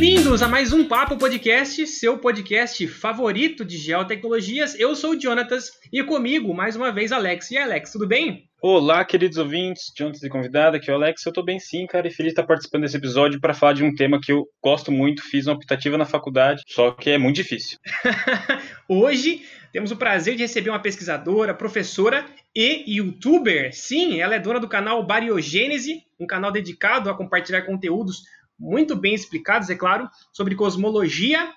Bem-vindos a mais um Papo Podcast, seu podcast favorito de geotecnologias. Eu sou o Jonatas e comigo, mais uma vez, Alex. E Alex, tudo bem? Olá, queridos ouvintes, Jonatas e convidada, aqui é o Alex. Eu tô bem sim, cara, e feliz de estar participando desse episódio para falar de um tema que eu gosto muito, fiz uma optativa na faculdade, só que é muito difícil. Hoje temos o prazer de receber uma pesquisadora, professora e youtuber. Sim, ela é dona do canal Bariogênese, um canal dedicado a compartilhar conteúdos muito bem explicados, é claro, sobre cosmologia,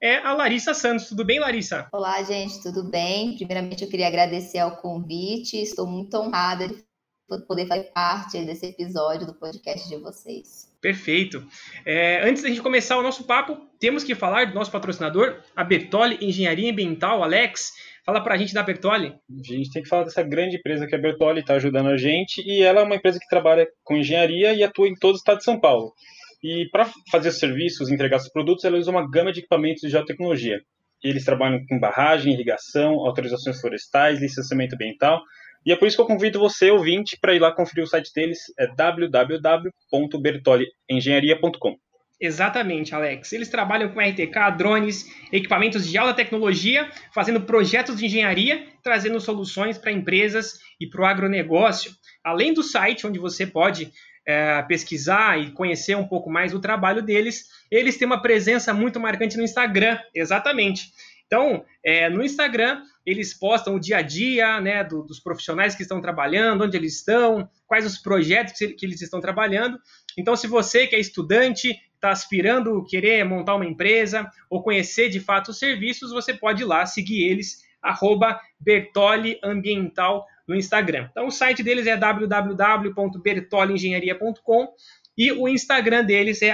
é a Larissa Santos. Tudo bem, Larissa? Olá, gente, tudo bem? Primeiramente, eu queria agradecer ao convite. Estou muito honrada de poder fazer parte desse episódio do podcast de vocês. Perfeito. É, antes da gente começar o nosso papo, temos que falar do nosso patrocinador, a Bertoli Engenharia Ambiental. Alex, fala para a gente da Bertoli. A gente tem que falar dessa grande empresa que é a Bertoli, está ajudando a gente, e ela é uma empresa que trabalha com engenharia e atua em todo o estado de São Paulo. E para fazer serviços, entregar seus produtos, ela usa uma gama de equipamentos de geotecnologia. Eles trabalham com barragem, irrigação, autorizações florestais, licenciamento ambiental. E é por isso que eu convido você, ouvinte, para ir lá conferir o site deles, é www.bertoliengenharia.com. Exatamente, Alex. Eles trabalham com RTK, drones, equipamentos de alta tecnologia, fazendo projetos de engenharia, trazendo soluções para empresas e para o agronegócio. Além do site, onde você pode é, pesquisar e conhecer um pouco mais do trabalho deles, eles têm uma presença muito marcante no Instagram, exatamente. Então, é, no Instagram, eles postam o dia a dia né, do, dos profissionais que estão trabalhando, onde eles estão, quais os projetos que, que eles estão trabalhando. Então, se você que é estudante, está aspirando querer montar uma empresa ou conhecer de fato os serviços, você pode ir lá seguir eles, arroba Bertoli Ambiental no Instagram. Então o site deles é www.bertoliengenharia.com e o Instagram deles é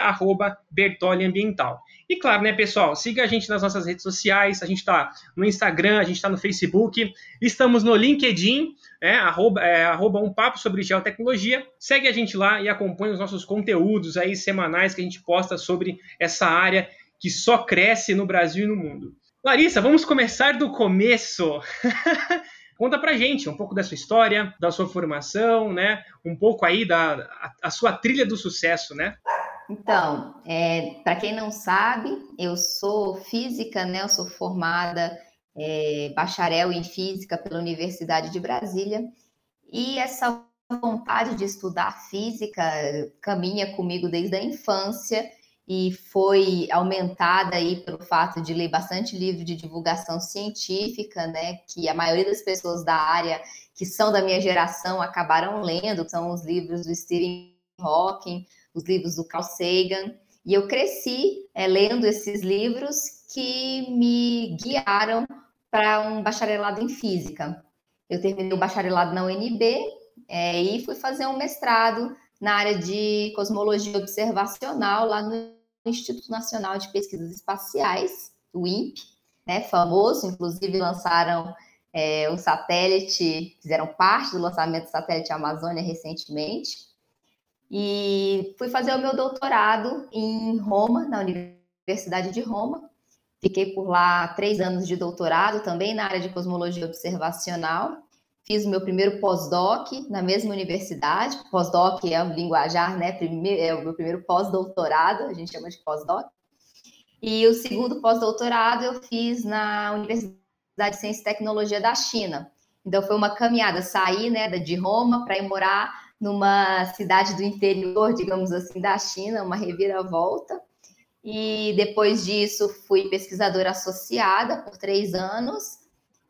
@bertoliambiental. E claro, né, pessoal, siga a gente nas nossas redes sociais. A gente está no Instagram, a gente está no Facebook, estamos no LinkedIn, é, arroba, é, arroba um papo sobre geotecnologia. Segue a gente lá e acompanhe os nossos conteúdos aí semanais que a gente posta sobre essa área que só cresce no Brasil e no mundo. Larissa, vamos começar do começo. Conta pra gente um pouco da sua história, da sua formação, né? Um pouco aí da a, a sua trilha do sucesso, né? Então, é, para quem não sabe, eu sou física, né? Eu sou formada é, bacharel em física pela Universidade de Brasília e essa vontade de estudar física caminha comigo desde a infância e foi aumentada aí pelo fato de ler bastante livro de divulgação científica, né, que a maioria das pessoas da área que são da minha geração acabaram lendo, são os livros do Stephen Hawking, os livros do Carl Sagan, e eu cresci é, lendo esses livros que me guiaram para um bacharelado em física. Eu terminei o bacharelado na UNB é, e fui fazer um mestrado na área de cosmologia observacional lá no Instituto Nacional de Pesquisas Espaciais, o INPE, né, famoso, inclusive lançaram é, o satélite, fizeram parte do lançamento do satélite Amazônia recentemente. E fui fazer o meu doutorado em Roma, na Universidade de Roma. Fiquei por lá três anos de doutorado, também na área de cosmologia observacional. Fiz o meu primeiro pós-doc na mesma universidade. Pós-doc é o linguajar, né? é o meu primeiro pós-doutorado, a gente chama de pós-doc. E o segundo pós-doutorado eu fiz na Universidade de Ciência e Tecnologia da China. Então foi uma caminhada, sair né, de Roma para ir morar numa cidade do interior, digamos assim, da China, uma reviravolta. E depois disso fui pesquisadora associada por três anos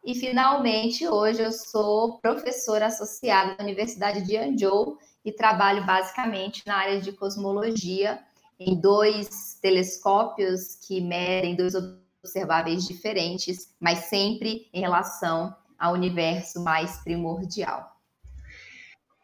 e finalmente, hoje eu sou professora associada da Universidade de Anzhou e trabalho basicamente na área de cosmologia em dois telescópios que medem dois observáveis diferentes, mas sempre em relação ao universo mais primordial.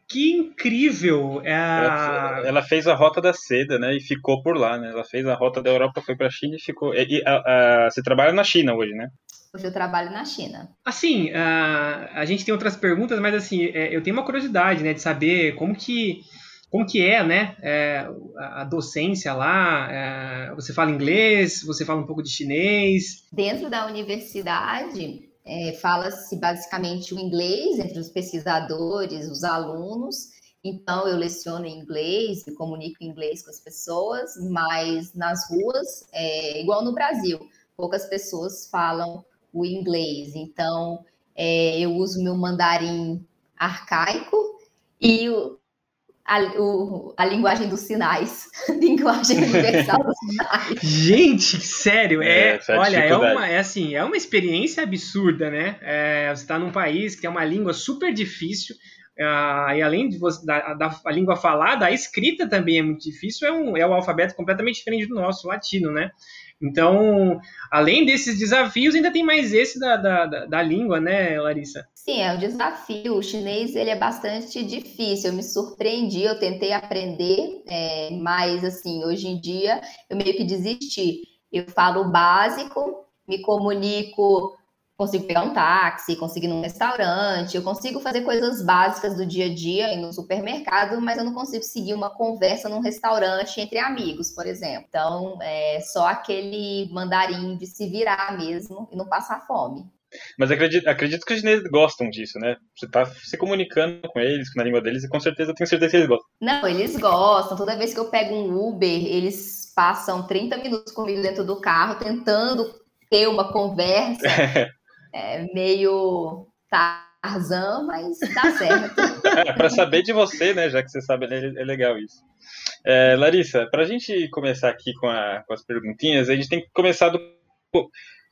Que incrível! É ela, ela, fez a rota da seda, né? E ficou por lá, né? Ela fez a rota da Europa, foi para a China e ficou. E, e a, a, você trabalha na China hoje, né? Hoje eu trabalho na China. Assim, a, a gente tem outras perguntas, mas assim, é, eu tenho uma curiosidade, né, de saber como que como que é, né, é, a docência lá? É, você fala inglês? Você fala um pouco de chinês? Dentro da universidade, é, fala-se basicamente o inglês entre os pesquisadores, os alunos. Então, eu leciono em inglês, me comunico em inglês com as pessoas, mas nas ruas, é igual no Brasil, poucas pessoas falam o inglês. Então, é, eu uso meu mandarim arcaico e o, a, o, a linguagem dos sinais, linguagem universal dos sinais. Gente, sério, é, é, é olha, é uma, é assim, é uma experiência absurda, né? É, você está num país que tem uma língua super difícil, Uh, e além de você, da, da a língua falada, a escrita também é muito difícil, é um, é um alfabeto completamente diferente do nosso, latino, né? Então, além desses desafios, ainda tem mais esse da, da, da, da língua, né, Larissa? Sim, é um desafio. O chinês ele é bastante difícil. Eu me surpreendi, eu tentei aprender, é, mas assim, hoje em dia eu meio que desisti. Eu falo básico, me comunico consigo pegar um táxi, consigo ir num restaurante, eu consigo fazer coisas básicas do dia a dia no supermercado, mas eu não consigo seguir uma conversa num restaurante entre amigos, por exemplo. Então, é só aquele mandarim de se virar mesmo e não passar fome. Mas acredito, acredito que os chineses gostam disso, né? Você tá se comunicando com eles, na língua deles, e com certeza, tenho certeza que eles gostam. Não, eles gostam. Toda vez que eu pego um Uber, eles passam 30 minutos comigo dentro do carro, tentando ter uma conversa. é, meio Tarzan, mas dá certo. é, para saber de você, né, já que você sabe, é, é legal isso. É, Larissa, para a gente começar aqui com, a, com, as perguntinhas, a gente tem que começar do.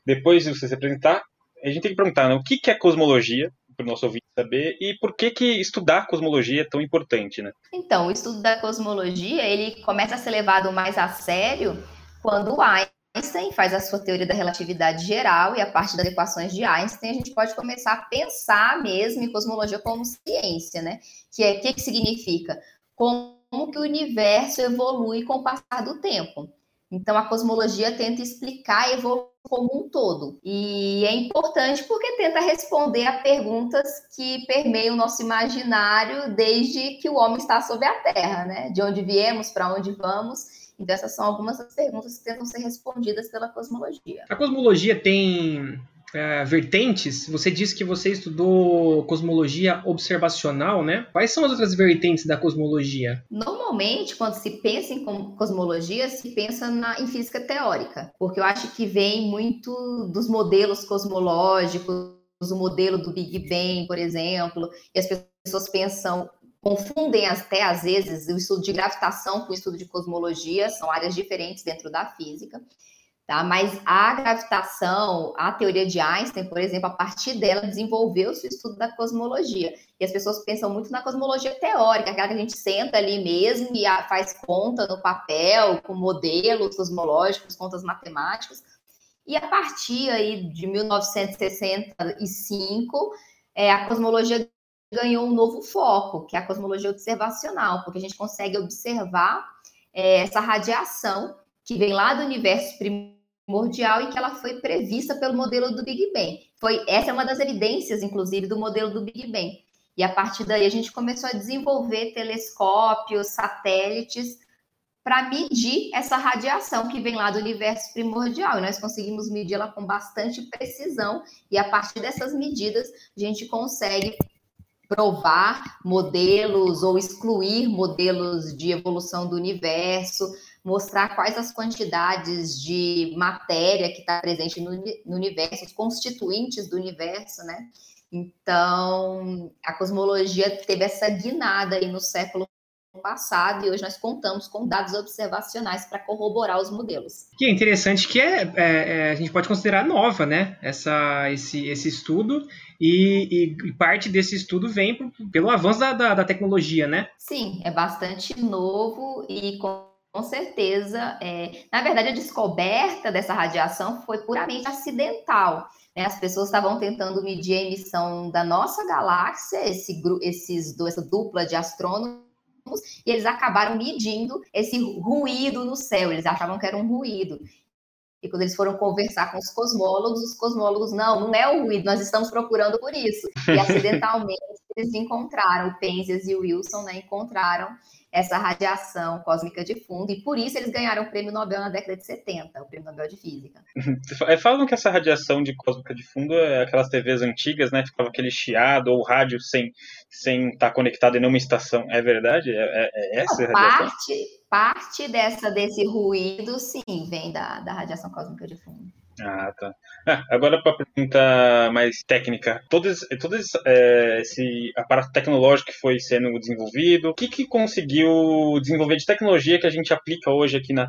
Depois de você se apresentar, a gente tem que perguntar né, o que, que é cosmologia, para o nosso ouvinte saber, e por que, que estudar cosmologia é tão importante, né? Então, o estudo da cosmologia, ele começa a ser levado mais a sério quando Einstein Einstein faz a sua teoria da relatividade geral e a partir das equações de Einstein a gente pode começar a pensar mesmo em cosmologia como ciência, né? Que é o que, que significa? Como que o universo evolui com o passar do tempo. Então a cosmologia tenta explicar a evolução como um todo. E é importante porque tenta responder a perguntas que permeiam o nosso imaginário desde que o homem está sobre a Terra, né? De onde viemos, para onde vamos então, essas são algumas das perguntas que tentam ser respondidas pela cosmologia. A cosmologia tem é, vertentes. Você disse que você estudou cosmologia observacional, né? Quais são as outras vertentes da cosmologia? Normalmente, quando se pensa em cosmologia, se pensa na, em física teórica, porque eu acho que vem muito dos modelos cosmológicos, o modelo do Big Bang, por exemplo, e as pessoas pensam confundem até às vezes o estudo de gravitação com o estudo de cosmologia, são áreas diferentes dentro da física. Tá? Mas a gravitação, a teoria de Einstein, por exemplo, a partir dela desenvolveu-se o estudo da cosmologia. E as pessoas pensam muito na cosmologia teórica, aquela que a gente senta ali mesmo e faz conta no papel, com modelos cosmológicos, contas matemáticas. E a partir aí de 1965, é, a cosmologia ganhou um novo foco, que é a cosmologia observacional, porque a gente consegue observar é, essa radiação que vem lá do universo primordial e que ela foi prevista pelo modelo do Big Bang. Foi essa é uma das evidências, inclusive, do modelo do Big Bang. E a partir daí a gente começou a desenvolver telescópios, satélites para medir essa radiação que vem lá do universo primordial. E nós conseguimos medir ela com bastante precisão, e a partir dessas medidas a gente consegue provar modelos ou excluir modelos de evolução do universo, mostrar quais as quantidades de matéria que está presente no, no, universo, os constituintes do universo, né? Então, a cosmologia teve essa guinada aí no século passado e hoje nós contamos com dados observacionais para corroborar os modelos. Que é interessante que é, é, é, a gente pode considerar nova, né? Essa, esse, esse estudo e, e, parte desse estudo vem pelo avanço da, da, da, tecnologia, né? Sim, é bastante novo e com, com certeza, é, na verdade, a descoberta dessa radiação foi puramente acidental. Né? As pessoas estavam tentando medir a emissão da nossa galáxia, esse, esses, essa dupla de astrônomos e eles acabaram medindo esse ruído no céu. Eles achavam que era um ruído. E quando eles foram conversar com os cosmólogos, os cosmólogos, não, não é o ruído, nós estamos procurando por isso. E acidentalmente eles encontraram, o Penzias e o Wilson, né, encontraram essa radiação cósmica de fundo, e por isso eles ganharam o prêmio Nobel na década de 70, o prêmio Nobel de Física. É, falam que essa radiação de cósmica de fundo é aquelas TVs antigas, né? Ficava aquele chiado ou rádio sem sem estar tá conectado em nenhuma estação. É verdade? É, é, é essa Não, radiação? Parte, parte dessa, desse ruído, sim, vem da, da radiação cósmica de fundo. Ah, tá. Ah, agora para pergunta mais técnica. Todo, todo esse, é, esse, aparato tecnológico que foi sendo desenvolvido, o que, que conseguiu desenvolver de tecnologia que a gente aplica hoje aqui na,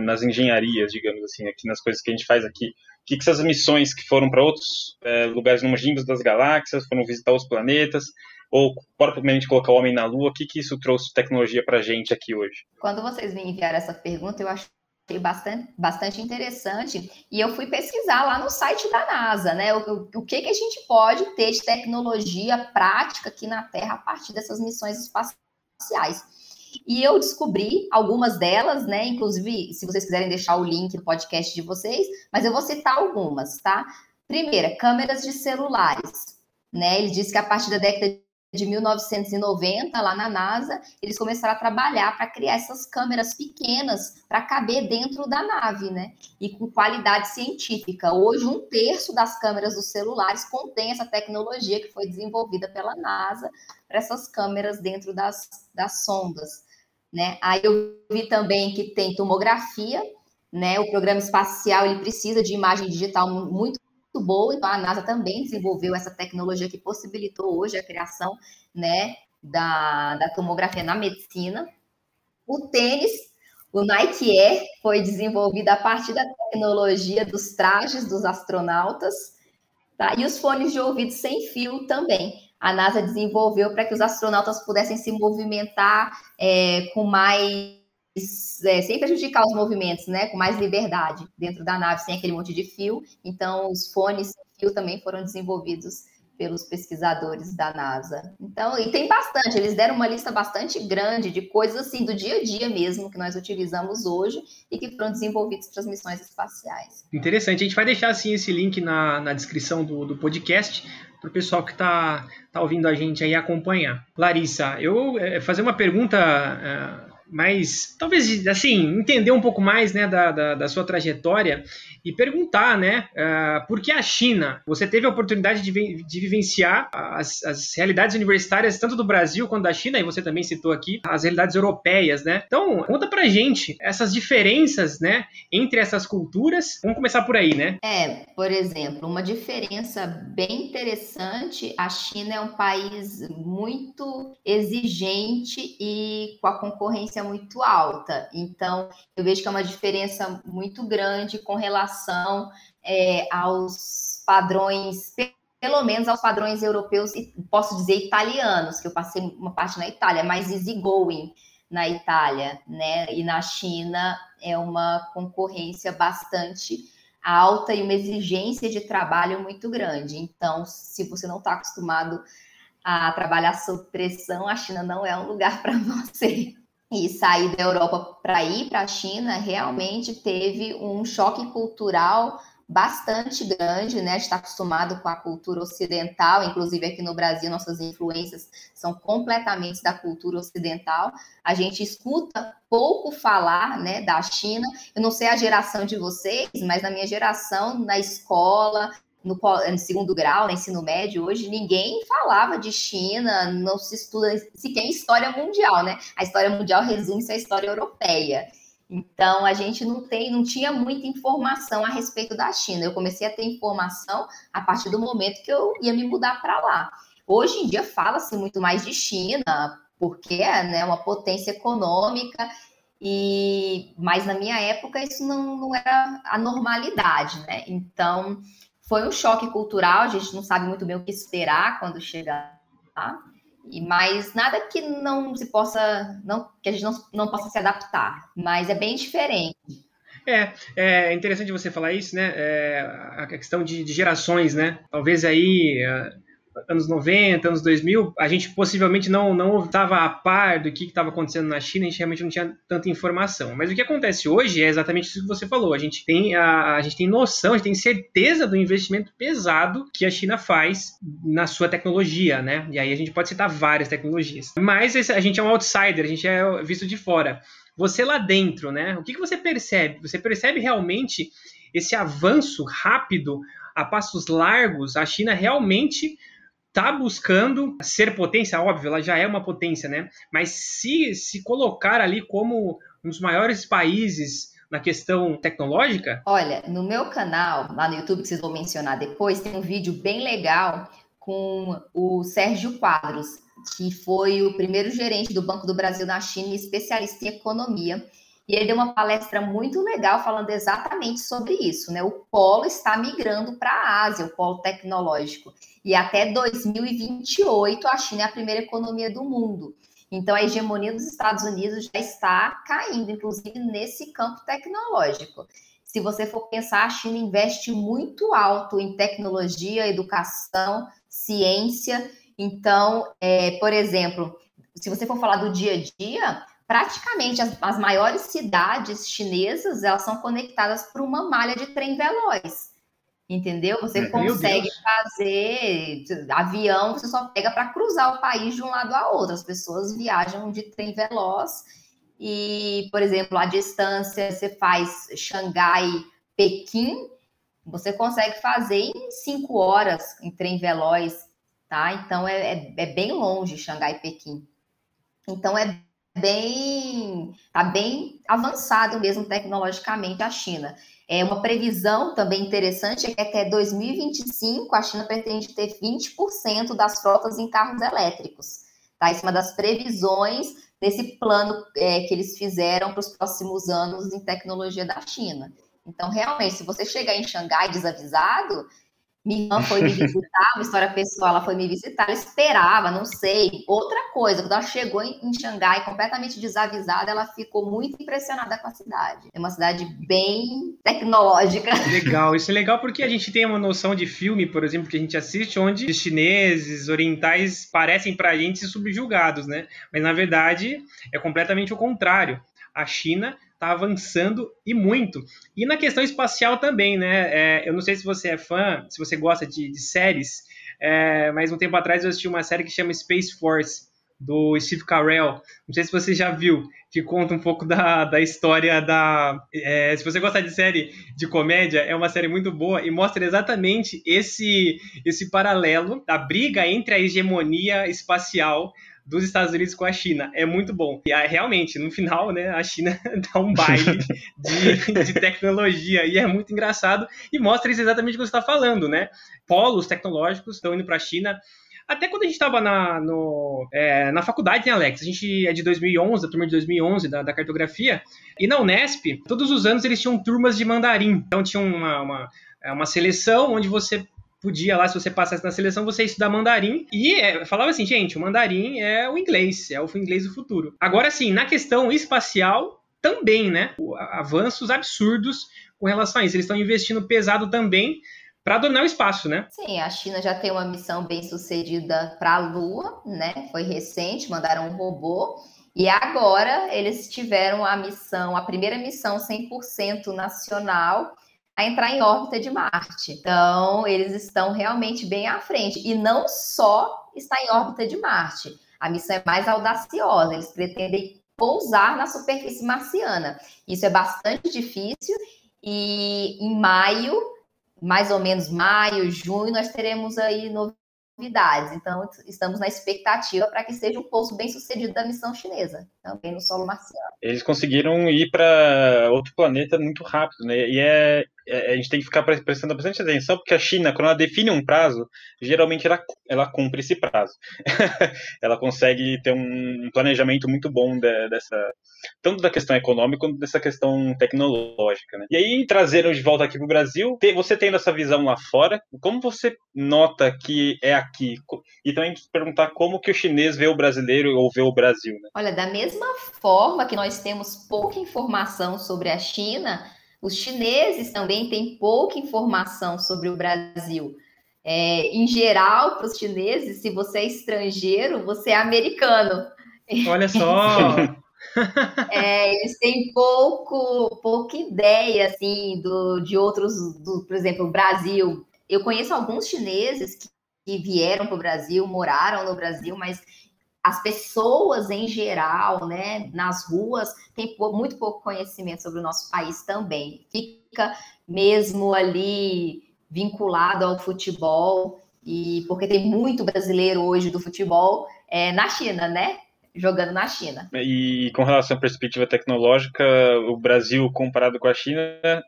nas engenharias, digamos assim, aqui nas coisas que a gente faz aqui? O que, que essas missões que foram para outros é, lugares longínquos das galáxias, foram visitar os planetas, ou propriamente colocar o homem na Lua, o que, que isso trouxe tecnologia para a gente aqui hoje? Quando vocês me enviaram essa pergunta, eu acho achei bastante, bastante interessante e eu fui pesquisar lá no site da NASA, né? O, o que, que a gente pode ter de tecnologia prática aqui na Terra a partir dessas missões espaciais. E eu descobri algumas delas, né? Inclusive, se vocês quiserem deixar o link no podcast de vocês, mas eu vou citar algumas, tá? Primeira, câmeras de celulares. Né? Ele disse que a partir da década de 1990, lá na NASA, eles começaram a trabalhar para criar essas câmeras pequenas para caber dentro da nave, né? E com qualidade científica. Hoje, um terço das câmeras dos celulares contém essa tecnologia que foi desenvolvida pela NASA para essas câmeras dentro das, das sondas. Né? Aí eu vi também que tem tomografia, né? O programa espacial ele precisa de imagem digital muito boa, então a NASA também desenvolveu essa tecnologia que possibilitou hoje a criação né, da, da tomografia na medicina. O tênis, o Nike Air, foi desenvolvido a partir da tecnologia dos trajes dos astronautas, tá? e os fones de ouvido sem fio também. A NASA desenvolveu para que os astronautas pudessem se movimentar é, com mais é, sem prejudicar os movimentos, né, com mais liberdade dentro da nave, sem aquele monte de fio. Então, os fones sem fio também foram desenvolvidos pelos pesquisadores da NASA. Então, e tem bastante, eles deram uma lista bastante grande de coisas assim do dia a dia mesmo que nós utilizamos hoje e que foram desenvolvidos para as missões espaciais. Interessante, a gente vai deixar assim esse link na, na descrição do, do podcast para o pessoal que está tá ouvindo a gente aí acompanhar. Larissa, eu é, fazer uma pergunta é, mas talvez assim entender um pouco mais né, da, da, da sua trajetória e perguntar, né, uh, por que a China? Você teve a oportunidade de, de vivenciar as, as, realidades universitárias tanto do Brasil quanto da China, e você também citou aqui as realidades europeias, né? Então, conta pra gente essas diferenças, né, entre essas culturas. Vamos começar por aí, né? É, por exemplo, uma diferença bem interessante, a China é um país muito exigente e com a concorrência muito alta. Então, eu vejo que é uma diferença muito grande com relação é, aos padrões, pelo menos aos padrões europeus, e posso dizer italianos, que eu passei uma parte na Itália, mais easygoing na Itália, né? E na China é uma concorrência bastante alta e uma exigência de trabalho muito grande. Então, se você não está acostumado a trabalhar sob pressão, a China não é um lugar para você e sair da Europa para ir para a China, realmente teve um choque cultural bastante grande, né? Está acostumado com a cultura ocidental, inclusive aqui no Brasil nossas influências são completamente da cultura ocidental. A gente escuta pouco falar, né, da China. Eu não sei a geração de vocês, mas na minha geração, na escola, no, no, segundo grau, no ensino médio, hoje ninguém falava de China, não se estuda sequer história mundial, né? A história mundial resume-se à história europeia. Então a gente não tem, não tinha muita informação a respeito da China. Eu comecei a ter informação a partir do momento que eu ia me mudar para lá. Hoje em dia fala-se muito mais de China, porque é né, uma potência econômica e mas na minha época isso não, não era a normalidade, né? Então foi um choque cultural, a gente não sabe muito bem o que esperar quando chegar lá. E mas nada que não se possa, não que a gente não, não possa se adaptar, mas é bem diferente. É, é interessante você falar isso, né? É, a questão de, de, gerações, né? Talvez aí anos 90, anos 2000, a gente possivelmente não não estava a par do que estava acontecendo na China, a gente realmente não tinha tanta informação. Mas o que acontece hoje é exatamente isso que você falou. A gente tem a, a gente tem noção, a gente tem certeza do investimento pesado que a China faz na sua tecnologia, né? E aí a gente pode citar várias tecnologias. Mas esse, a gente é um outsider, a gente é visto de fora. Você lá dentro, né? O que, que você percebe? Você percebe realmente esse avanço rápido a passos largos? A China realmente está buscando ser potência, óbvio, ela já é uma potência, né? Mas se se colocar ali como um dos maiores países na questão tecnológica? Olha, no meu canal, lá no YouTube, que vocês vão mencionar depois, tem um vídeo bem legal com o Sérgio Quadros, que foi o primeiro gerente do Banco do Brasil na China e especialista em economia. E ele deu uma palestra muito legal falando exatamente sobre isso, né? O polo está migrando para a Ásia, o polo tecnológico. E até 2028 a China é a primeira economia do mundo. Então a hegemonia dos Estados Unidos já está caindo, inclusive nesse campo tecnológico. Se você for pensar, a China investe muito alto em tecnologia, educação, ciência. Então, é, por exemplo, se você for falar do dia a dia, praticamente as, as maiores cidades chinesas elas são conectadas por uma malha de trem veloz. Entendeu? Você consegue fazer avião, você só pega para cruzar o país de um lado a outro. As pessoas viajam de trem veloz e, por exemplo, a distância você faz Xangai, Pequim, você consegue fazer em cinco horas em trem veloz, tá? Então é, é, é bem longe Xangai, Pequim. Então é bem, tá bem avançado mesmo tecnologicamente a China. É uma previsão também interessante é que até 2025 a China pretende ter 20% das frotas em carros elétricos. Tá? Isso é uma das previsões desse plano é, que eles fizeram para os próximos anos em tecnologia da China. Então, realmente, se você chegar em Xangai desavisado, minha irmã foi me visitar, uma história pessoal, ela foi me visitar, ela esperava, não sei. Outra coisa, quando ela chegou em, em Xangai completamente desavisada, ela ficou muito impressionada com a cidade. É uma cidade bem tecnológica. Legal, isso é legal porque a gente tem uma noção de filme, por exemplo, que a gente assiste, onde os chineses, orientais parecem pra gente subjugados, né? Mas na verdade é completamente o contrário. A China está avançando e muito. E na questão espacial também, né? É, eu não sei se você é fã, se você gosta de, de séries, é, mas um tempo atrás eu assisti uma série que chama Space Force, do Steve Carell. Não sei se você já viu, que conta um pouco da, da história da. É, se você gosta de série de comédia, é uma série muito boa e mostra exatamente esse, esse paralelo da briga entre a hegemonia espacial dos Estados Unidos com a China. É muito bom. E ah, realmente, no final, né, a China dá um baile de, de tecnologia e é muito engraçado e mostra isso exatamente o que você está falando, né? Polos tecnológicos estão indo para a China. Até quando a gente estava na, é, na faculdade, né, Alex? A gente é de 2011, a turma de 2011 da, da, cartografia. E na Unesp, todos os anos eles tinham turmas de mandarim. Então tinha uma, uma, é, uma seleção onde você podia lá, se você passasse na seleção, você estudar mandarim. E é, falava assim, gente, o mandarim é o inglês, é o inglês do futuro. Agora, sim, na questão espacial, também, né? Avanços absurdos com relação a isso. Eles estão investindo pesado também para dominar o espaço, né? Sim, a China já tem uma missão bem sucedida para a Lua, né? Foi recente, mandaram um robô. E agora eles tiveram a missão, a primeira missão 100% nacional, a entrar em órbita de Marte. Então, eles estão realmente bem à frente. E não só está em órbita de Marte. A missão é mais audaciosa. Eles pretendem pousar na superfície marciana. Isso é bastante difícil. E em maio, mais ou menos maio, junho, nós teremos aí novidades. Então, estamos na expectativa para que seja um pouso bem sucedido da missão chinesa, também no solo marciano. Eles conseguiram ir para outro planeta muito rápido, né? E é, a gente tem que ficar prestando bastante atenção, porque a China, quando ela define um prazo, geralmente ela, ela cumpre esse prazo. ela consegue ter um planejamento muito bom de, dessa, tanto da questão econômica quanto dessa questão tecnológica. Né? E aí, trazendo de volta aqui para o Brasil, você tendo essa visão lá fora, como você nota que é aqui? E também perguntar como que o chinês vê o brasileiro ou vê o Brasil. Né? Olha, da mesma forma que nós temos pouca informação sobre a China, os chineses também têm pouca informação sobre o Brasil. É, em geral, para os chineses, se você é estrangeiro, você é americano. Olha só! é, eles têm pouco, pouca ideia assim do, de outros, do, por exemplo, o Brasil. Eu conheço alguns chineses que, que vieram para o Brasil, moraram no Brasil, mas as pessoas em geral, né, nas ruas, têm muito pouco conhecimento sobre o nosso país também. Fica mesmo ali vinculado ao futebol, e porque tem muito brasileiro hoje do futebol é, na China, né? Jogando na China. E com relação à perspectiva tecnológica, o Brasil comparado com a China,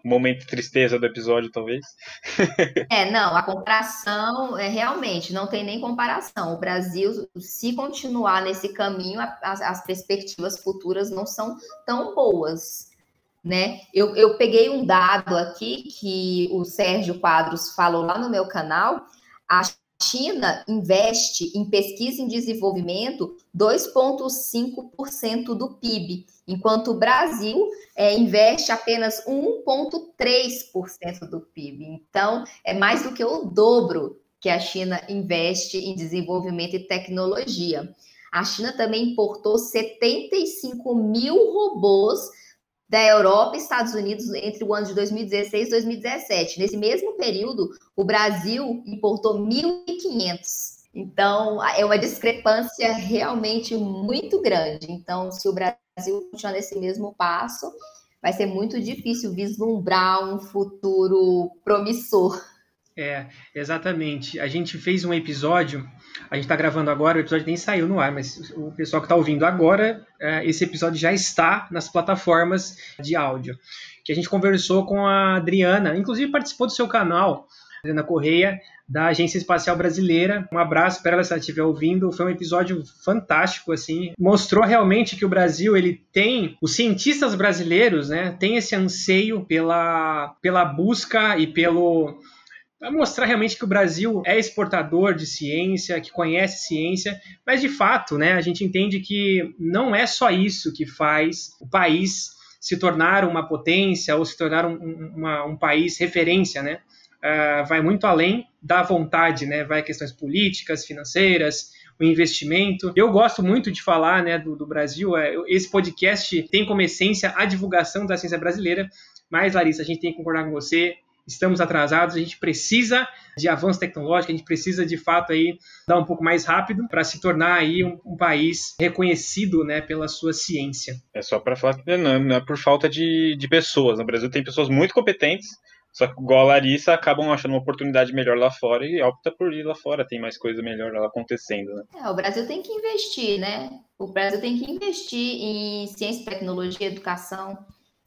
momento de tristeza do episódio, talvez. é, não, a comparação é realmente não tem nem comparação. O Brasil, se continuar nesse caminho, as, as perspectivas futuras não são tão boas né? Eu, eu peguei um dado aqui que o Sérgio Quadros falou lá no meu canal. A China investe em pesquisa e desenvolvimento 2,5% do PIB, enquanto o Brasil é, investe apenas 1,3% do PIB. Então, é mais do que o dobro que a China investe em desenvolvimento e tecnologia. A China também importou 75 mil robôs da Europa e Estados Unidos entre o ano de 2016 e 2017. Nesse mesmo período, o Brasil importou 1.500. Então, é uma discrepância realmente muito grande. Então, se o Brasil continuar nesse mesmo passo, vai ser muito difícil vislumbrar um futuro promissor. É, exatamente. A gente fez um episódio, a gente está gravando agora, o episódio nem saiu no ar, mas o pessoal que está ouvindo agora, é, esse episódio já está nas plataformas de áudio. Que a gente conversou com a Adriana, inclusive participou do seu canal, Adriana Correia, da Agência Espacial Brasileira. Um abraço para ela se ela estiver ouvindo. Foi um episódio fantástico, assim. Mostrou realmente que o Brasil ele tem, os cientistas brasileiros, né, tem esse anseio pela, pela busca e pelo para mostrar realmente que o Brasil é exportador de ciência, que conhece ciência, mas de fato, né, a gente entende que não é só isso que faz o país se tornar uma potência ou se tornar um, uma, um país referência, né? Uh, vai muito além da vontade, né? Vai questões políticas, financeiras, o investimento. Eu gosto muito de falar, né, do, do Brasil. É, esse podcast tem como essência a divulgação da ciência brasileira. Mas, Larissa, a gente tem que concordar com você estamos atrasados, a gente precisa de avanço tecnológico, a gente precisa de fato aí dar um pouco mais rápido para se tornar aí um, um, país reconhecido, né, pela sua ciência. É só para falar que não, não, é por falta de, de pessoas. No Brasil tem pessoas muito competentes, só que igual a Larissa acabam achando uma oportunidade melhor lá fora e opta por ir lá fora, tem mais coisa melhor lá acontecendo, né? É, o Brasil tem que investir, né? O Brasil tem que investir em ciência, tecnologia, educação.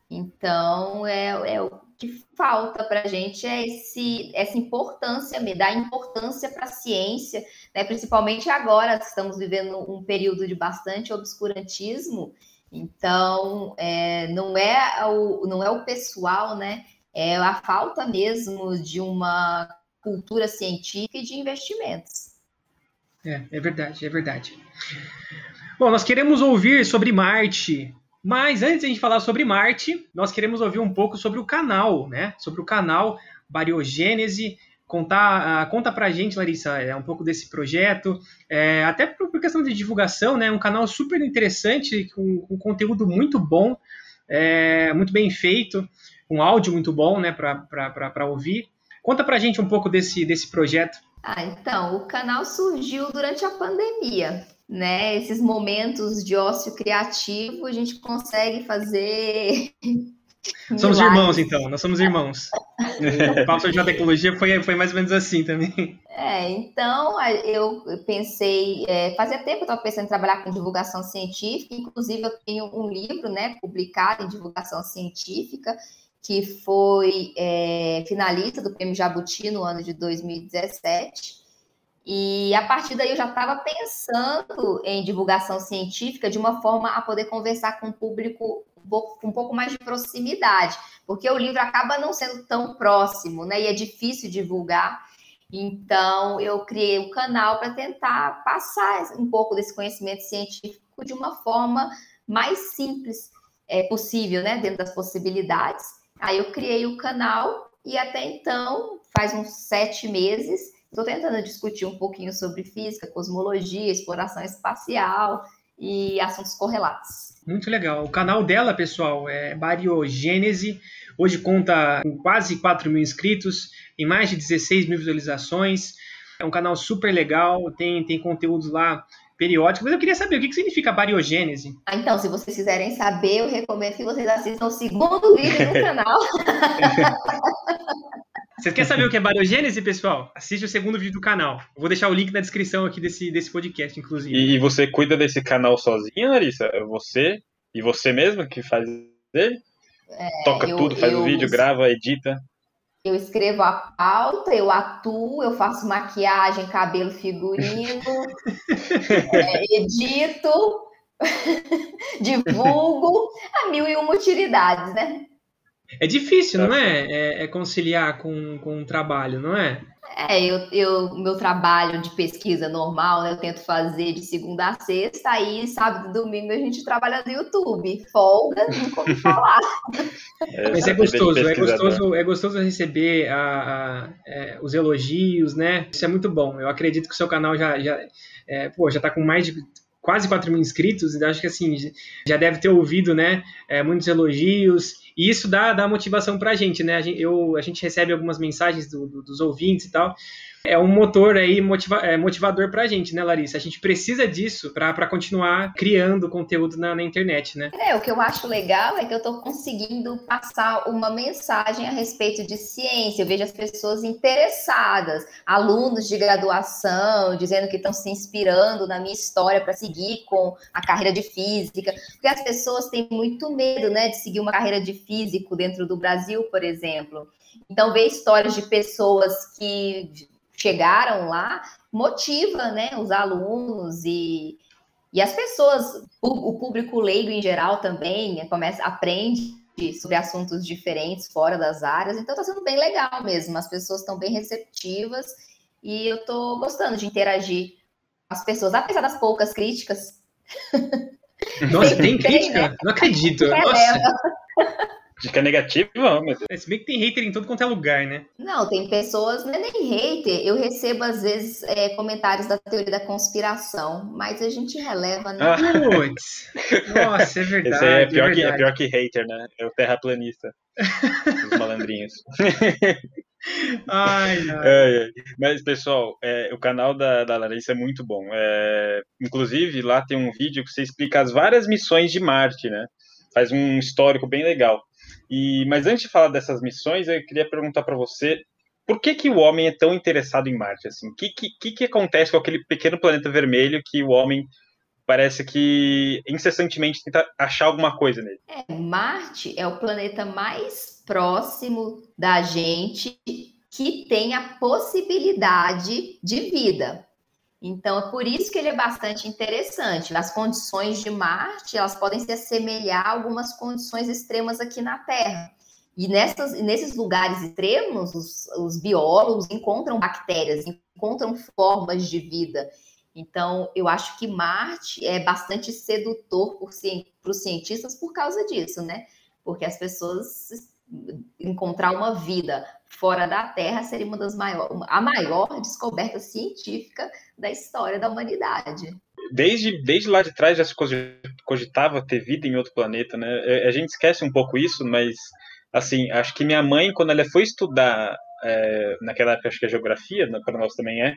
Então, é, é o que falta para a gente é esse, essa importância, me dar importância para a ciência, né? principalmente agora estamos vivendo um período de bastante obscurantismo. Então, é, não, é o, não é o pessoal, né? É a falta mesmo de uma cultura científica e de investimentos. É, é verdade, é verdade. Bom, nós queremos ouvir sobre Marte, mas antes de a gente falar sobre Marte, nós queremos ouvir um pouco sobre o canal, né? Sobre o canal Bariogênese. Contar, uh, conta pra gente, Larissa, é, um pouco desse projeto, é, até por, por, questão de divulgação, né? Um canal super interessante, com, com conteúdo muito bom, é, muito bem feito, um áudio muito bom, né, para ouvir. Conta pra gente um pouco desse, desse projeto. Ah, então, o canal surgiu durante a pandemia né? Esses momentos de ócio criativo, a gente consegue fazer. Somos irmãos, então, nós somos irmãos. o Papo de Tecnologia foi, foi mais ou menos assim também. É, então eu pensei, é, fazia tempo que eu estava pensando em trabalhar com divulgação científica, inclusive eu tenho um livro, né, publicado em divulgação científica, que foi é, finalista do Prêmio Jabuti no ano de 2017. E a partir daí eu já estava pensando em divulgação científica de uma forma a poder conversar com o público com um pouco mais de proximidade, porque o livro acaba não sendo tão próximo, né? E é difícil divulgar. Então, eu criei o um canal para tentar passar um pouco desse conhecimento científico de uma forma mais simples é, possível, né? Dentro das possibilidades. Aí eu criei o canal e até então, faz uns sete meses, Estou tentando discutir um pouquinho sobre física, cosmologia, exploração espacial e assuntos correlatos. Muito legal. O canal dela, pessoal, é Bariogênese. Hoje conta com quase 4 mil inscritos, em mais de 16 mil visualizações. É um canal super legal, tem, tem conteúdos lá periódicos. Mas eu queria saber o que, que significa bariogênese. Ah, então, se vocês quiserem saber, eu recomendo que vocês assistam o segundo vídeo do canal. Vocês querem saber o que é bariogênese, pessoal? Assiste o segundo vídeo do canal. Eu vou deixar o link na descrição aqui desse, desse podcast, inclusive. E, você cuida desse canal sozinha, Larissa? É você? E você mesma que faz ele? É, Toca eu, tudo, faz o vídeo, grava, edita? Eu escrevo a pauta, eu atuo, eu faço maquiagem, cabelo, figurino, é, edito, divulgo, a mil e uma utilidades, né? É difícil, não é? é? é? conciliar com, com o trabalho, não é? É, eu, eu, meu trabalho de pesquisa normal, né, eu tento fazer de segunda a sexta, aí sábado e domingo a gente trabalha no YouTube. Folga, não como falar. É, Mas é gostoso, é gostoso, é gostoso receber a, a, é, os elogios, né? Isso é muito bom. Eu acredito que o seu canal já, já, é, pô, já tá com mais de quase 4 mil inscritos, e acho que assim, já deve ter ouvido, né, é, muitos elogios, e isso dá, dá motivação para a gente, né? A gente, eu, a gente recebe algumas mensagens do, do, dos ouvintes e tal. É um motor aí motiva, é, motivador para a gente, né, Larissa? A gente precisa disso para continuar criando conteúdo na, na, internet, né? É, o que eu acho legal é que eu estou conseguindo passar uma mensagem a respeito de ciência. Eu vejo as pessoas interessadas, alunos de graduação, dizendo que estão se inspirando na minha história para seguir com a carreira de física. Porque as pessoas têm muito medo, né, de seguir uma carreira de físico dentro do Brasil, por exemplo. Então, ver histórias de pessoas que chegaram lá motiva né, os alunos e, e as pessoas, o, o público leigo em geral também, né, começa, aprende sobre assuntos diferentes fora das áreas. Então, está sendo bem legal mesmo. As pessoas estão bem receptivas e eu estou gostando de interagir com as pessoas, apesar das poucas críticas. Nossa, tem, tem crítica? Né? Não acredito. Nossa. Dica negativa, meu Deus. É, se bem que tem hater em todo quanto é lugar, né? Não, tem pessoas, não é nem hater. Eu recebo, às vezes, é, comentários da teoria da conspiração, mas a gente releva, né? Ah. Putz. Nossa, é verdade. Esse é pior, é, que, é pior que hater, né? É o terraplanista. Os malandrinhos. Ai, ai. É, é. Mas, pessoal, é, o canal da, da Larissa é muito bom. É, inclusive, lá tem um vídeo que você explica as várias missões de Marte, né? Faz um histórico bem legal. E, mas antes de falar dessas missões, eu queria perguntar para você por que, que o homem é tão interessado em Marte? Assim, o que, que, que acontece com aquele pequeno planeta vermelho que o homem parece que incessantemente tenta achar alguma coisa nele? É, Marte é o planeta mais próximo da gente que tem a possibilidade de vida. Então, é por isso que ele é bastante interessante. As condições de Marte, elas podem se assemelhar a algumas condições extremas aqui na Terra. E nessas, nesses lugares extremos, os, os biólogos encontram bactérias, encontram formas de vida. Então, eu acho que Marte é bastante sedutor para os cientistas por causa disso, né? Porque as pessoas encontrar uma vida fora da Terra seria uma das maiores, a maior descoberta científica da história da humanidade. Desde, desde lá de trás já se cogitava ter vida em outro planeta, né? É, a gente esquece um pouco isso, mas assim, acho que minha mãe, quando ela foi estudar é, naquela época, acho que a geografia, né, para nós também é,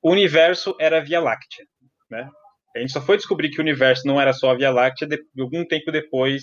o universo era a Via Láctea, né? A gente só foi descobrir que o universo não era só a Via Láctea de, algum tempo depois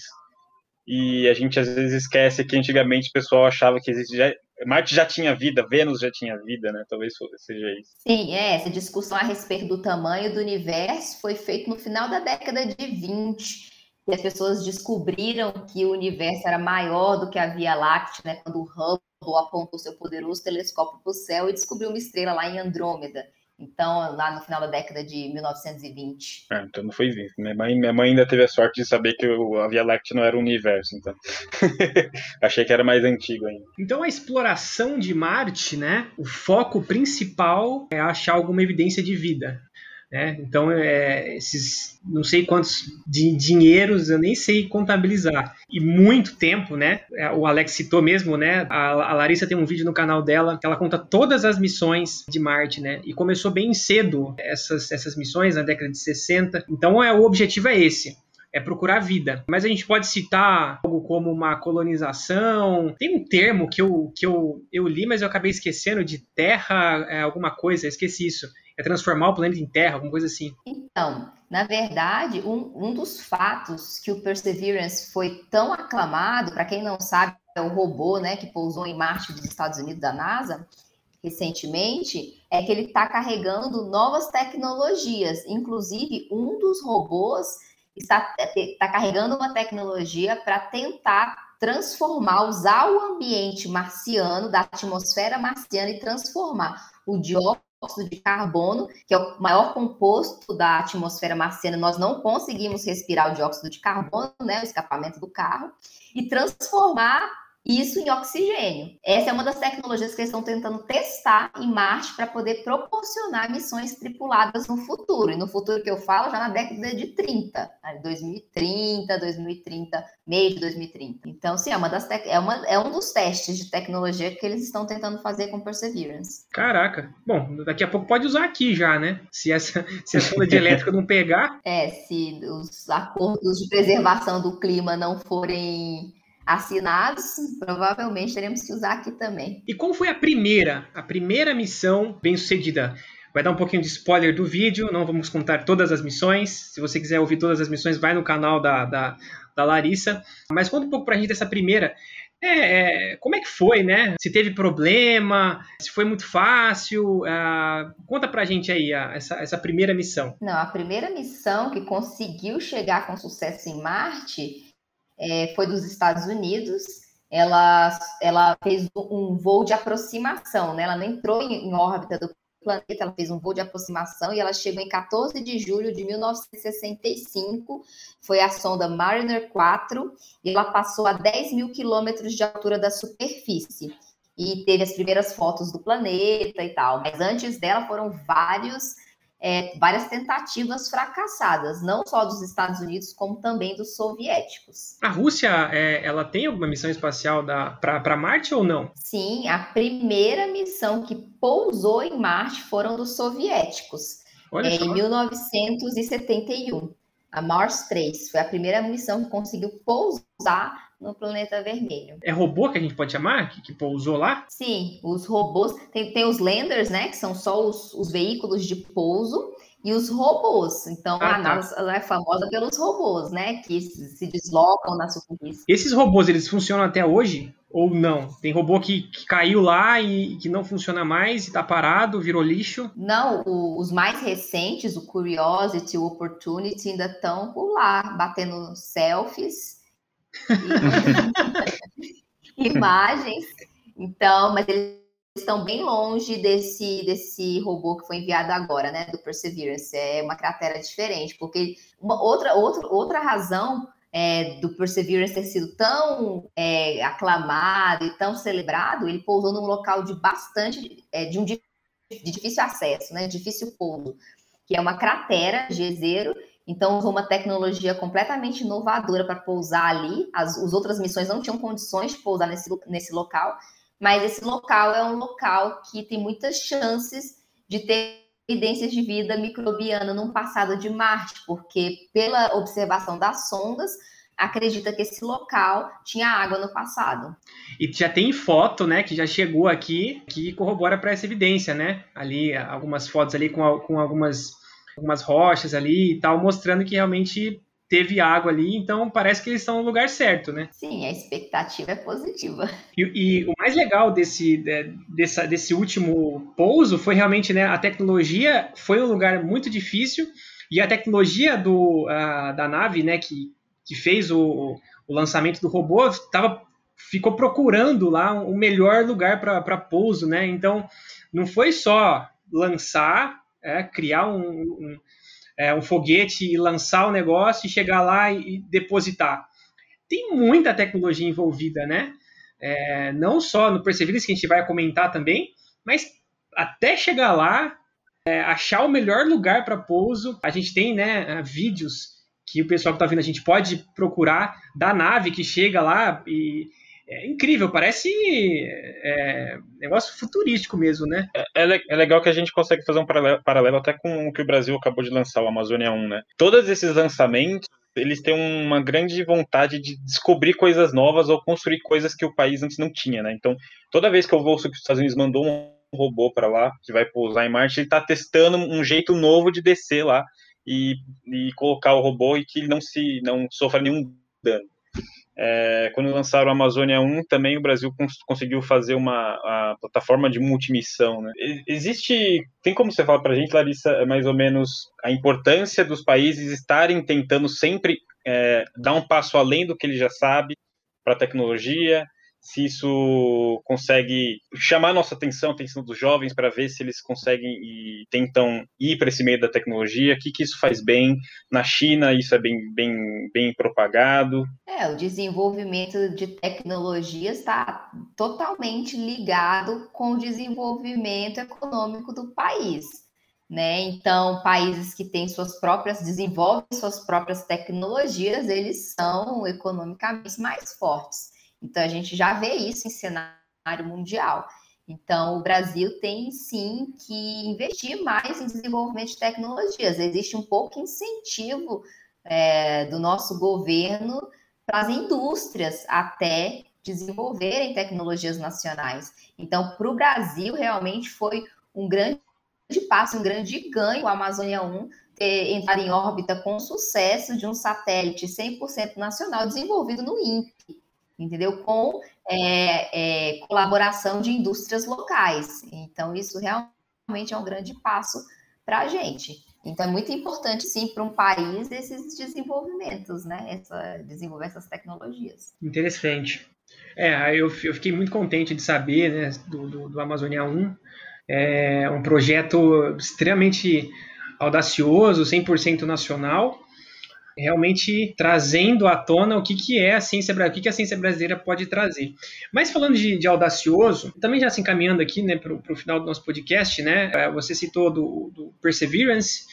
e a gente às vezes esquece que antigamente o pessoal achava que já, Marte já tinha vida, Vênus já tinha vida, né? Talvez seja isso. Sim, é, essa discussão a respeito do tamanho do universo foi feita no final da década de 20. E as pessoas descobriram que o universo era maior do que a Via Láctea, né? Quando o Hubble apontou seu poderoso telescópio para o céu e descobriu uma estrela lá em Andrômeda. Então, lá no final da década de 1920. Ah, então não foi vivo. Minha mãe, minha mãe ainda teve a sorte de saber que a Via Láctea não era o universo, então. Achei que era mais antigo ainda. Então a exploração de Marte, né? O foco principal é achar alguma evidência de vida. Né? Então, é, esses não sei quantos de dinheiros eu nem sei contabilizar. E muito tempo, né? É, o Alex citou mesmo, né? A, a, Larissa tem um vídeo no canal dela que ela conta todas as missões de Marte, né? E começou bem cedo essas, essas missões, na década de 60. Então, é, o objetivo é esse é procurar vida. Mas a gente pode citar algo como uma colonização. Tem um termo que eu, que eu, eu li, mas eu acabei esquecendo de terra, é, alguma coisa, esqueci isso. É transformar o planeta em terra, alguma coisa assim. Então, na verdade, um, um dos fatos que o Perseverance foi tão aclamado, para quem não sabe, é o robô né, que pousou em Marte dos Estados Unidos da NASA, recentemente, é que ele está carregando novas tecnologias. Inclusive, um dos robôs está, está carregando uma tecnologia para tentar transformar, usar o ambiente marciano, da atmosfera marciana e transformar o dióxido de carbono, que é o maior composto da atmosfera marciana, nós não conseguimos respirar o dióxido de carbono, né, o escapamento do carro, e transformar isso em oxigênio. Essa é uma das tecnologias que eles estão tentando testar em Marte para poder proporcionar missões tripuladas no futuro. E no futuro que eu falo, já na década de 30, 2030, 2030, meio de 2030. Então, sim, é, uma das é, uma, é um dos testes de tecnologia que eles estão tentando fazer com Perseverance. Caraca. Bom, daqui a pouco pode usar aqui já, né? Se essa se a sonda de elétrica não pegar. É, se os acordos de preservação do clima não forem assinados, provavelmente teremos que usar aqui também. E como foi a primeira, a primeira missão bem sucedida? Vai dar um pouquinho de spoiler do vídeo, não vamos contar todas as missões. Se você quiser ouvir todas as missões, vai no canal da, da, da Larissa. Mas conta um pouco pra gente dessa primeira. É, é, como é que foi, né? Se teve problema, se foi muito fácil. Uh, conta pra gente aí uh, essa, essa primeira missão. Não, a primeira missão que conseguiu chegar com sucesso em Marte é, foi dos Estados Unidos. Ela, ela fez um voo de aproximação, né? Ela não entrou em, em órbita do planeta, ela fez um voo de aproximação e ela chegou em 14 de julho de 1965. Foi a sonda Mariner 4 e ela passou a 10 mil quilômetros de altura da superfície. E teve as primeiras fotos do planeta e tal. Mas antes dela foram vários é, várias tentativas fracassadas, não só dos Estados Unidos, como também dos soviéticos. A Rússia, é, ela tem alguma missão espacial para Marte ou não? Sim, a primeira missão que pousou em Marte foram dos soviéticos, é, em 1971. A Mars 3 foi a primeira missão que conseguiu pousar no planeta vermelho. É robô que a gente pode chamar, que, que pousou lá? Sim, os robôs. Tem, tem os landers, né? Que são só os, os veículos de pouso. E os robôs. Então, ah, a tá. NASA é famosa pelos robôs, né? Que se deslocam na superfície. Esses robôs, eles funcionam até hoje? Ou não? Tem robô que, que caiu lá e que não funciona mais e tá parado, virou lixo? Não, o, os mais recentes, o Curiosity, o Opportunity, ainda estão por lá, batendo selfies imagens. Então, mas eles estão bem longe desse, desse robô que foi enviado agora, né, do Perseverance. É uma cratera diferente, porque uma outra, outra, outra razão é, do Perseverance ter sido tão é, aclamado e tão celebrado, ele pousou num local de bastante, é, de um de difícil acesso, né, difícil pouso, que é uma cratera, gezeiro, então, usou uma tecnologia completamente inovadora para pousar ali. As, as outras missões não tinham condições de pousar nesse, nesse local, mas esse local é um local que tem muitas chances de ter evidências de vida microbiana num passado de Marte, porque pela observação das sondas, acredita que esse local tinha água no passado. E já tem foto, né, que já chegou aqui, que corrobora para essa evidência, né? Ali, algumas fotos ali com, com algumas algumas rochas ali e tal, mostrando que realmente teve água ali, então parece que eles estão no lugar certo, né? Sim, a expectativa é positiva. E, e o mais legal desse, desse, desse último pouso foi realmente, né, a tecnologia foi um lugar muito difícil e a tecnologia do, uh, da nave, né, que, que fez o, o lançamento do robô, tava, ficou procurando lá o melhor lugar para pouso, né? Então, não foi só lançar é, criar um, um, é, um, foguete e lançar o negócio e chegar lá e, e depositar. Tem muita tecnologia envolvida, né? É, não só no Perseverance, que a gente vai comentar também, mas até chegar lá é, achar o melhor lugar para pouso. A gente tem né, vídeos que o pessoal que está vendo a gente pode procurar da nave que chega lá e é incrível, parece é, negócio futurístico mesmo, né? É, é, é, legal que a gente consegue fazer um paralelo, paralelo até com o que o Brasil acabou de lançar, o Amazônia 1, né? Todos esses lançamentos, eles têm uma grande vontade de descobrir coisas novas ou construir coisas que o país antes não tinha, né? Então, toda vez que eu vou que os Estados Unidos mandou um robô para lá, que vai pousar em Marte, ele está testando um jeito novo de descer lá e, e colocar o robô e que ele não se não sofra nenhum dano. É, quando lançaram a Amazônia 1, também o Brasil cons conseguiu fazer uma plataforma de multimissão. Né? Existe, tem como você falar para a gente, Larissa, é mais ou menos a importância dos países estarem tentando sempre é, dar um passo além do que ele já sabe para a tecnologia, se isso consegue chamar nossa atenção, a atenção dos jovens, para ver se eles conseguem e tentam ir para esse meio da tecnologia, o que, que isso faz bem. Na China, isso é bem, bem, bem propagado. É, o desenvolvimento de tecnologia está totalmente ligado com o desenvolvimento econômico do país. Né? Então, países que têm suas próprias, desenvolvem suas próprias tecnologias, eles são economicamente mais fortes. Então, a gente já vê isso em cenário mundial. Então, o Brasil tem sim que investir mais em desenvolvimento de tecnologias. Existe um pouco incentivo é, do nosso governo para as indústrias até desenvolverem tecnologias nacionais. Então, para o Brasil, realmente foi um grande passo, um grande ganho o Amazônia 1 ter entrado em órbita com sucesso de um satélite 100% nacional desenvolvido no INPE entendeu? Com é, é, colaboração de indústrias locais. Então, isso realmente é um grande passo para a gente. Então, é muito importante, sim, para um país esses desenvolvimentos, né? Essa, desenvolver essas tecnologias. Interessante. É, eu, eu fiquei muito contente de saber né, do, do, do Amazônia 1. É um projeto extremamente audacioso, 100% nacional, realmente trazendo à tona o que, que é a ciência o que, que a ciência brasileira pode trazer. Mas falando de, de audacioso, também já se encaminhando aqui né, para o final do nosso podcast, né, é, você citou do, do Perseverance,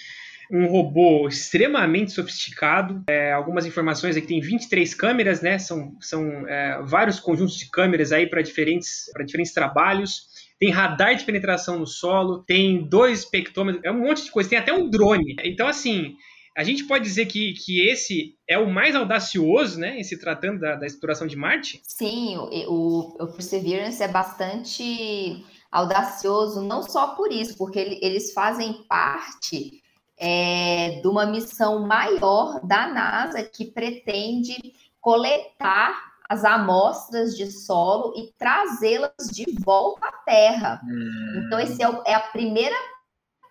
um robô extremamente sofisticado. É, algumas informações aqui tem 23 câmeras, né? São, são é, vários conjuntos de câmeras aí para diferentes, diferentes trabalhos. Tem radar de penetração no solo, tem dois espectrômetros, é um monte de coisa, tem até um drone. Então, assim, a gente pode dizer que, que esse é o mais audacioso, né, em se tratando da, da exploração de Marte? Sim, o, o, Perseverance é bastante audacioso, não só por isso, porque ele, eles fazem parte é, de uma missão maior da NASA que pretende coletar as amostras de solo e trazê-las de volta à Terra. Hum. Então, esse é, o, é a primeira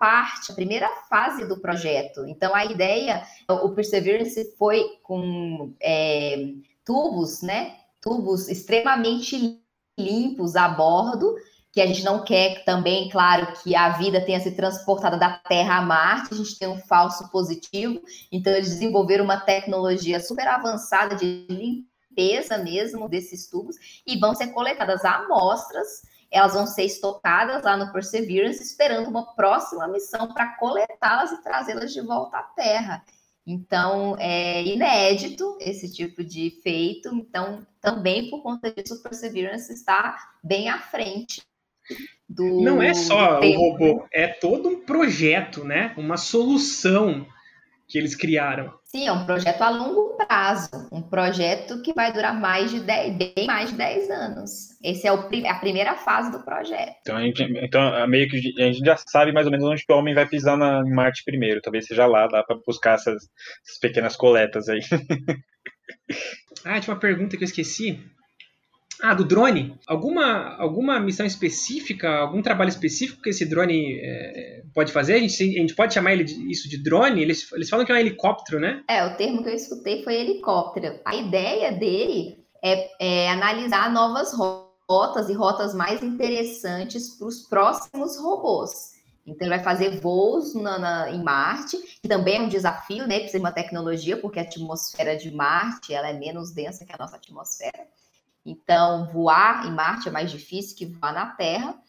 parte, a primeira fase do projeto. Então, a ideia, o Perseverance foi com é, tubos, né? Tubos extremamente limpos a bordo, que a gente não quer também, claro, que a vida tenha se transportado da Terra a Marte, a gente tem um falso positivo, então eles desenvolveram uma tecnologia super avançada de limpeza mesmo desses tubos, e vão ser coletadas amostras elas vão ser estocadas lá no Perseverance, esperando uma próxima missão para coletá-las e trazê-las de volta à Terra. Então, é inédito esse tipo de feito. Então, também por conta disso, o Perseverance está bem à frente do. Não é só o robô, é todo um projeto, né? Uma solução que eles criaram. Sim, é um projeto a longo prazo, um projeto que vai durar mais de 10, bem mais de 10 anos. Essa é o, a primeira fase do projeto. Então, a gente, então, meio que a gente já sabe mais ou menos onde o homem vai pisar na, em Marte primeiro. Talvez seja lá, dá para buscar essas, essas pequenas coletas aí. ah, tinha uma pergunta que eu esqueci. Ah, do drone. Alguma, alguma missão específica, algum trabalho específico que esse drone é, pode fazer? A gente, a gente pode chamar ele de, isso de drone? Eles, eles falam que é um helicóptero, né? É, o termo que eu escutei foi helicóptero. A ideia dele é, é analisar novas rotas e rotas mais interessantes para os próximos robôs. Então, ele vai fazer voos na, na, em Marte, que também é um desafio, né? Precisa de uma tecnologia, porque a atmosfera de Marte ela é menos densa que a nossa atmosfera. Então, voar em Marte é mais difícil que voar na Terra.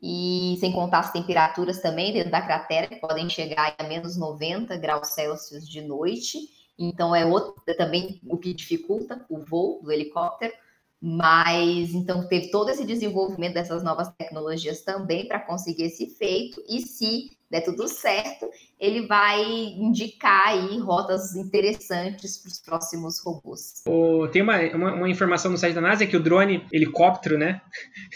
e sem contar as temperaturas também dentro da cratera, que podem chegar a menos 90 graus Celsius de noite. Então, é outro, também o que dificulta o voo do helicóptero. Mas então teve todo esse desenvolvimento dessas novas tecnologias também para conseguir esse feito. E se der tudo certo, ele vai indicar aí rotas interessantes para os próximos robôs. Oh, tem uma, uma, uma, informação no site da NASA que o drone helicóptero, né?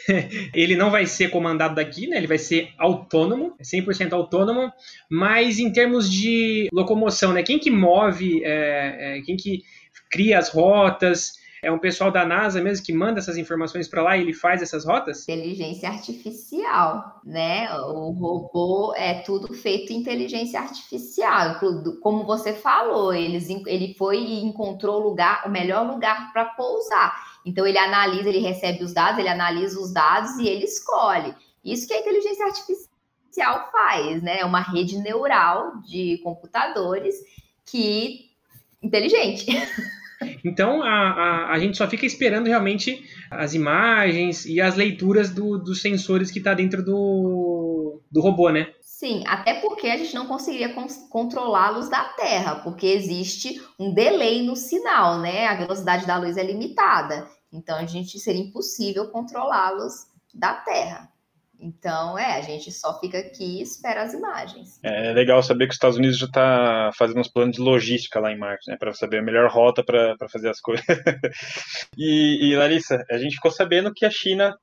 ele não vai ser comandado daqui, né? Ele vai ser autônomo, 100% autônomo, mas em termos de locomoção, né? Quem que move, é, é, quem que cria as rotas, é um pessoal da NASA mesmo que manda essas informações para lá e ele faz essas rotas? Inteligência artificial, né? O robô é tudo feito inteligência artificial. Como você falou, eles, ele foi e encontrou o lugar, o melhor lugar para pousar. Então ele analisa, ele recebe os dados, ele analisa os dados e ele escolhe. Isso que a inteligência artificial faz, né? É uma rede neural de computadores que inteligente. Então a, a, a, gente só fica esperando realmente as imagens e as leituras do, dos sensores que está dentro do, do robô, né? Sim, até porque a gente não conseguiria controlá-los da Terra, porque existe um delay no sinal, né? A velocidade da luz é limitada. Então a gente seria impossível controlá-los da Terra. Então, é, a gente só fica aqui e espera as imagens. É legal saber que os Estados Unidos já está fazendo uns planos de logística lá em Marte, né, para saber a melhor rota para fazer as coisas. e, e, Larissa, a gente ficou sabendo que a China,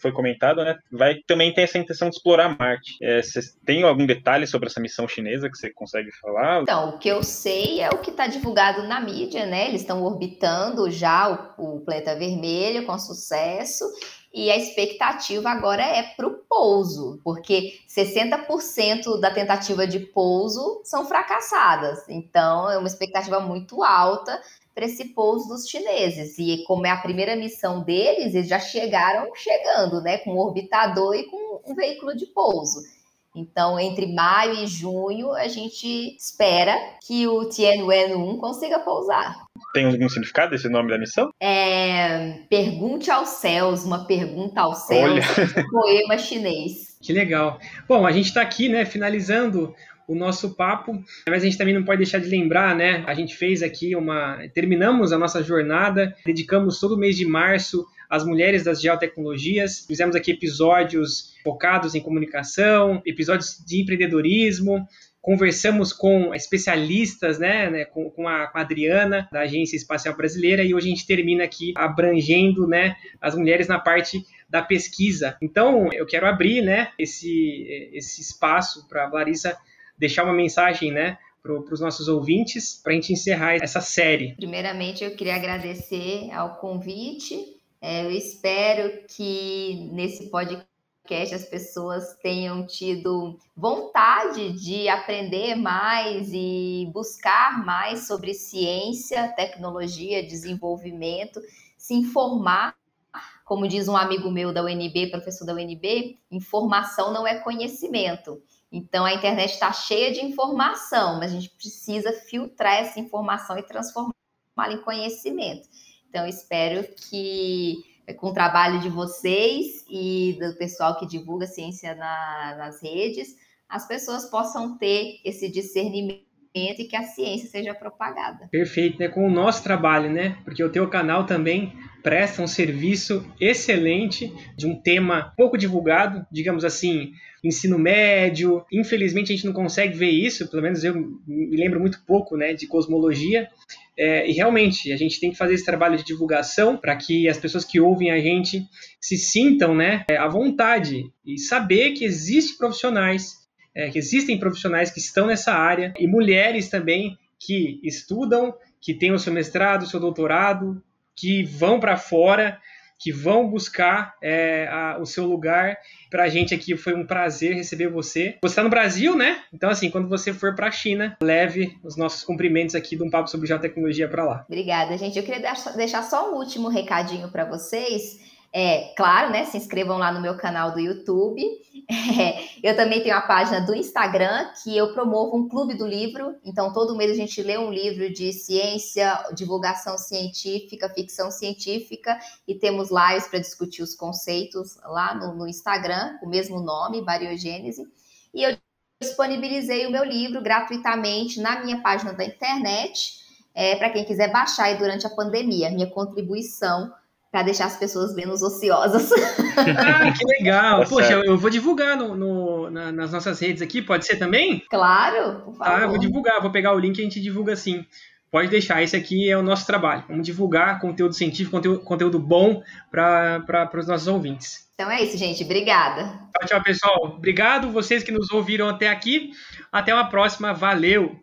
foi comentado, né, vai também tem essa intenção de explorar Marte. É, você tem algum detalhe sobre essa missão chinesa que você consegue falar? Então, o que eu sei é o que está divulgado na mídia, né? Eles estão orbitando já o, o planeta vermelho com sucesso e a expectativa agora é para o pouso, porque 60% da tentativa de pouso são fracassadas. Então, é uma expectativa muito alta para esse pouso dos chineses. E como é a primeira missão deles, eles já chegaram chegando, né, com um orbitador e com um veículo de pouso. Então, entre maio e junho, a gente espera que o Tianwen-1 consiga pousar. Tem algum significado esse nome da missão? É Pergunte aos Céus, uma pergunta aos céus, um poema chinês. Que legal. Bom, a gente está aqui, né, finalizando o nosso papo, mas a gente também não pode deixar de lembrar, né? A gente fez aqui uma. Terminamos a nossa jornada, dedicamos todo o mês de março às mulheres das geotecnologias, fizemos aqui episódios focados em comunicação, episódios de empreendedorismo, conversamos com especialistas, né, né com, com, a, com, a, Adriana, da Agência Espacial Brasileira, e hoje a gente termina aqui abrangendo né, as mulheres na parte da pesquisa. Então, eu quero abrir né, esse, esse espaço para a Larissa deixar uma mensagem, né? para os nossos ouvintes, para a gente encerrar essa série. Primeiramente, eu queria agradecer ao convite. É, eu espero que nesse podcast as pessoas tenham tido vontade de aprender mais e buscar mais sobre ciência, tecnologia, desenvolvimento, se informar. Como diz um amigo meu da UNB, professor da UNB, informação não é conhecimento. Então a internet está cheia de informação, mas a gente precisa filtrar essa informação e transformá-la em conhecimento. Então espero que com o trabalho de vocês e do pessoal que divulga ciência na, nas redes, as pessoas possam ter esse discernimento e que a ciência seja propagada. Perfeito, né? Com o nosso trabalho, né? Porque o teu canal também presta um serviço excelente de um tema pouco divulgado, digamos assim, ensino médio. Infelizmente a gente não consegue ver isso, pelo menos eu me lembro muito pouco, né, de cosmologia. É, e realmente a gente tem que fazer esse trabalho de divulgação para que as pessoas que ouvem a gente se sintam, né, à vontade e saber que existem profissionais, é, que existem profissionais que estão nessa área e mulheres também que estudam, que têm o seu mestrado, o seu doutorado, que vão para fora, que vão buscar é, a, o seu lugar. Para a gente aqui foi um prazer receber você. Você está no Brasil, né? Então, assim, quando você for para a China, leve os nossos cumprimentos aqui de um papo sobre geotecnologia para lá. Obrigada, gente. Eu queria deixar só um último recadinho para vocês. É, claro, né? Se inscrevam lá no meu canal do YouTube. É, eu também tenho a página do Instagram, que eu promovo um clube do livro. Então, todo mês a gente lê um livro de ciência, divulgação científica, ficção científica, e temos lives para discutir os conceitos lá no, no Instagram, o mesmo nome, Bariogênese. E eu disponibilizei o meu livro gratuitamente na minha página da internet, é, para quem quiser baixar aí durante a pandemia, minha contribuição para deixar as pessoas menos ociosas. Ah, que legal! Tá Poxa, eu vou divulgar no, no na, nas nossas redes aqui, pode ser também? Claro, por favor. Tá, eu vou divulgar, vou pegar o link e a gente divulga sim. Pode deixar, esse aqui é o nosso trabalho. Vamos divulgar conteúdo científico, conteúdo, conteúdo bom para os nossos ouvintes. Então é isso, gente. Obrigada. Tchau, tchau, pessoal. Obrigado vocês que nos ouviram até aqui. Até uma próxima. Valeu!